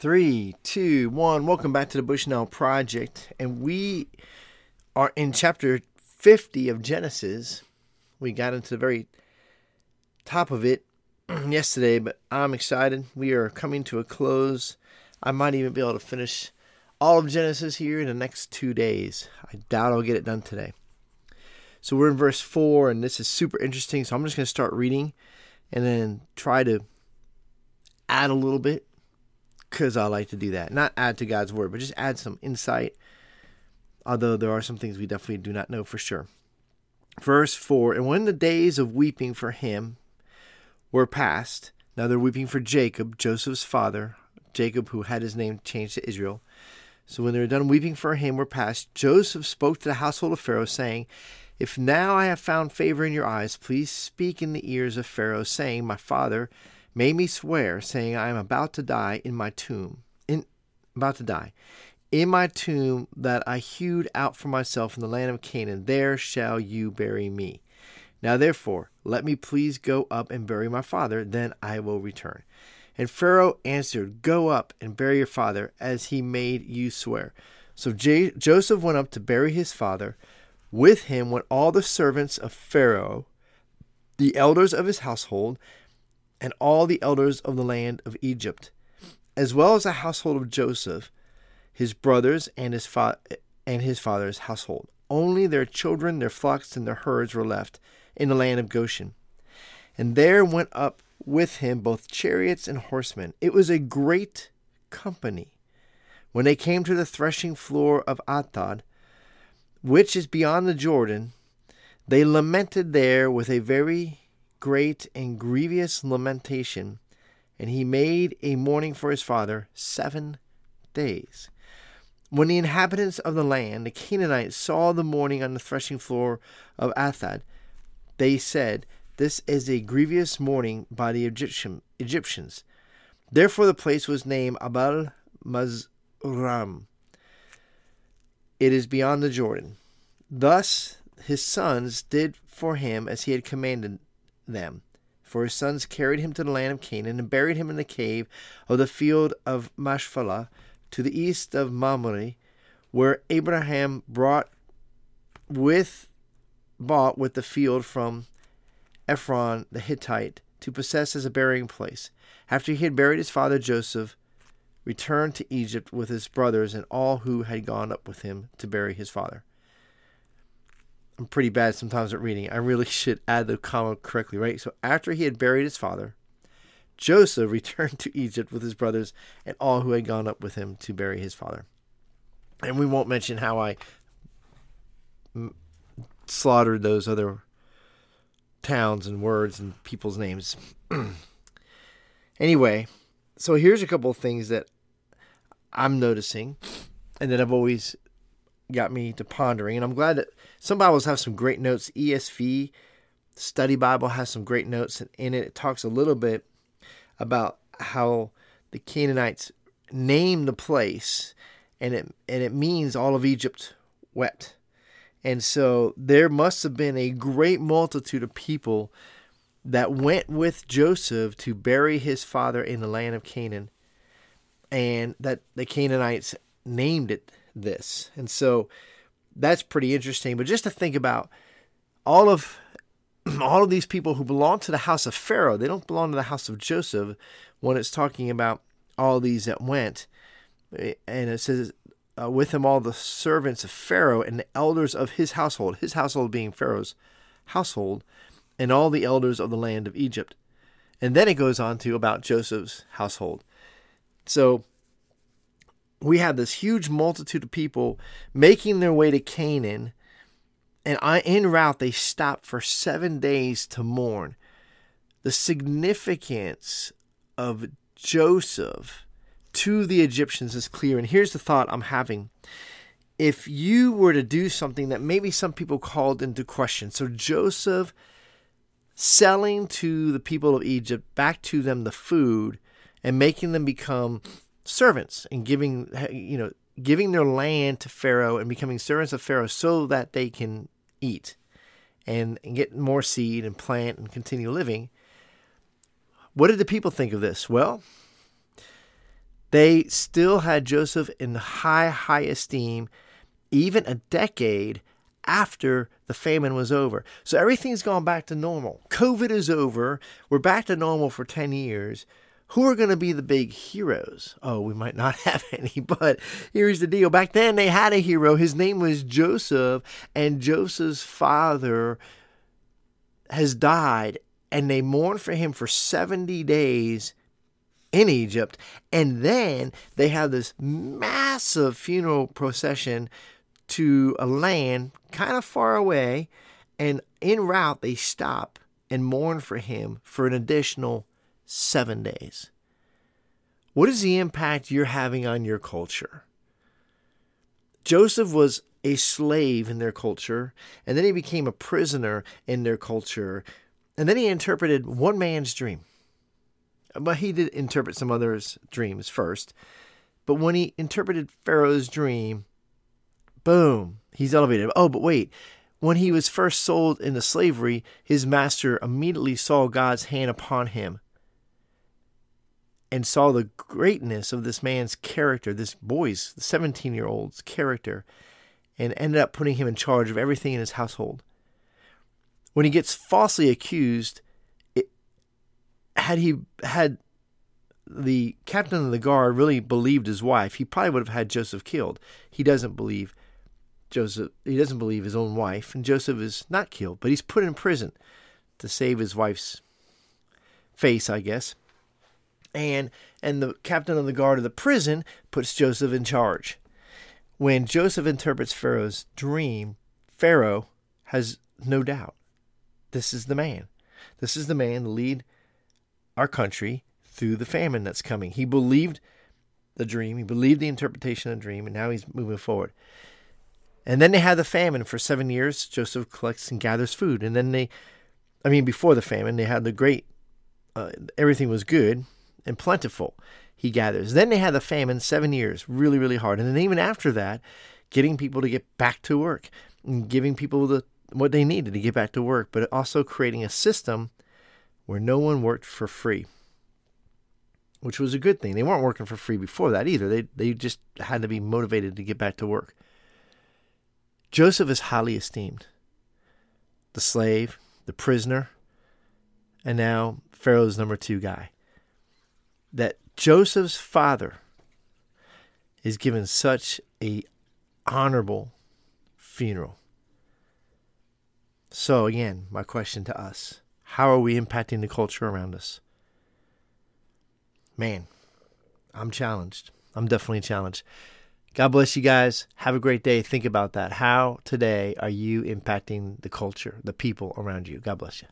Three, two, one. Welcome back to the Bushnell Project. And we are in chapter 50 of Genesis. We got into the very top of it yesterday, but I'm excited. We are coming to a close. I might even be able to finish all of Genesis here in the next two days. I doubt I'll get it done today. So we're in verse 4, and this is super interesting. So I'm just going to start reading and then try to add a little bit because I like to do that. Not add to God's word, but just add some insight. Although there are some things we definitely do not know for sure. Verse 4 And when the days of weeping for him were past, now they're weeping for Jacob, Joseph's father, Jacob, who had his name changed to Israel. So when they were done weeping for him were past, Joseph spoke to the household of Pharaoh, saying, If now I have found favor in your eyes, please speak in the ears of Pharaoh, saying, My father made me swear, saying, I am about to die in my tomb, in about to die. In my tomb that I hewed out for myself in the land of Canaan, there shall you bury me. Now therefore, let me please go up and bury my father, then I will return. And Pharaoh answered, Go up and bury your father, as he made you swear. So J- Joseph went up to bury his father. With him went all the servants of Pharaoh, the elders of his household, and all the elders of the land of Egypt, as well as the household of Joseph, his brothers, and his, fa- and his father's household. Only their children, their flocks, and their herds were left in the land of Goshen. And there went up with him both chariots and horsemen. It was a great company. When they came to the threshing floor of Atad, which is beyond the Jordan, they lamented there with a very great and grievous lamentation, and he made a mourning for his father seven days. When the inhabitants of the land, the Canaanites, saw the mourning on the threshing floor of Atad, they said, This is a grievous mourning by the Egyptian, Egyptians. Therefore the place was named Abel Mazram. It is beyond the Jordan. Thus his sons did for him as he had commanded them. For his sons carried him to the land of Canaan and buried him in the cave of the field of Mashphalah to the east of Mamre, where Abraham brought with bought with the field from Ephron the Hittite to possess as a burying place. After he had buried his father Joseph, returned to Egypt with his brothers and all who had gone up with him to bury his father. I'm pretty bad sometimes at reading. I really should add the comma correctly, right? So after he had buried his father, Joseph returned to Egypt with his brothers and all who had gone up with him to bury his father. And we won't mention how I slaughtered those other towns and words and people's names. anyway, so here's a couple of things that I'm noticing and that I've always got me to pondering. And I'm glad that some Bibles have some great notes. ESV Study Bible has some great notes, in it, it talks a little bit about how the Canaanites named the place, and it and it means all of Egypt wept. And so there must have been a great multitude of people that went with Joseph to bury his father in the land of Canaan, and that the Canaanites named it this. And so that's pretty interesting. But just to think about all of all of these people who belong to the house of Pharaoh, they don't belong to the house of Joseph when it's talking about all these that went. And it says, uh, with him all the servants of Pharaoh and the elders of his household, his household being Pharaoh's household, and all the elders of the land of Egypt. And then it goes on to about Joseph's household. So we have this huge multitude of people making their way to Canaan, and en route they stop for seven days to mourn. The significance of Joseph to the Egyptians is clear, and here's the thought I'm having. If you were to do something that maybe some people called into question, so Joseph selling to the people of Egypt back to them the food and making them become servants and giving you know giving their land to Pharaoh and becoming servants of Pharaoh so that they can eat and, and get more seed and plant and continue living. What did the people think of this? Well, They still had Joseph in high, high esteem, even a decade after the famine was over. So everything's gone back to normal. COVID is over. We're back to normal for 10 years. Who are going to be the big heroes? Oh, we might not have any, but here's the deal. Back then, they had a hero. His name was Joseph, and Joseph's father has died, and they mourn for him for 70 days in Egypt. And then they have this massive funeral procession to a land kind of far away. And en route, they stop and mourn for him for an additional seven days. What is the impact you're having on your culture? Joseph was a slave in their culture, and then he became a prisoner in their culture, and then he interpreted one man's dream. But he did interpret some others' dreams first. But when he interpreted Pharaoh's dream, boom, he's elevated. Oh, but wait. When he was first sold into slavery, his master immediately saw God's hand upon him and saw the greatness of this man's character, this boy's, the 17 year old's character, and ended up putting him in charge of everything in his household. When he gets falsely accused, had he had the captain of the guard really believed his wife, he probably would have had Joseph killed. He doesn't believe Joseph. He doesn't believe his own wife, and Joseph is not killed, but he's put in prison to save his wife's face, I guess. And and the captain of the guard of the prison puts Joseph in charge. When Joseph interprets Pharaoh's dream, Pharaoh has no doubt. This is the man. This is the man, to lead our country through the famine that's coming. He believed the dream, he believed the interpretation of the dream, and now he's moving forward. And then they have the famine for seven years. Joseph collects and gathers food. And then they, I mean, before the famine, they had the great, uh, everything was good and plentiful. He gathers. Then they had the famine, seven years, really, really hard. And then even after that, getting people to get back to work and giving people the what they needed to get back to work, but also creating a system where no one worked for free, which was a good thing. They weren't working for free before that either. They, they just had to be motivated to get back to work. Joseph is highly esteemed. The slave, the prisoner, and now Pharaoh's number two guy. That Joseph's father is given such a honorable funeral. So again, my question to us how are we impacting the culture around us? Man, I'm challenged. I'm definitely challenged. God bless you guys. Have a great day. Think about that. How today are you impacting the culture, the people around you? God bless you.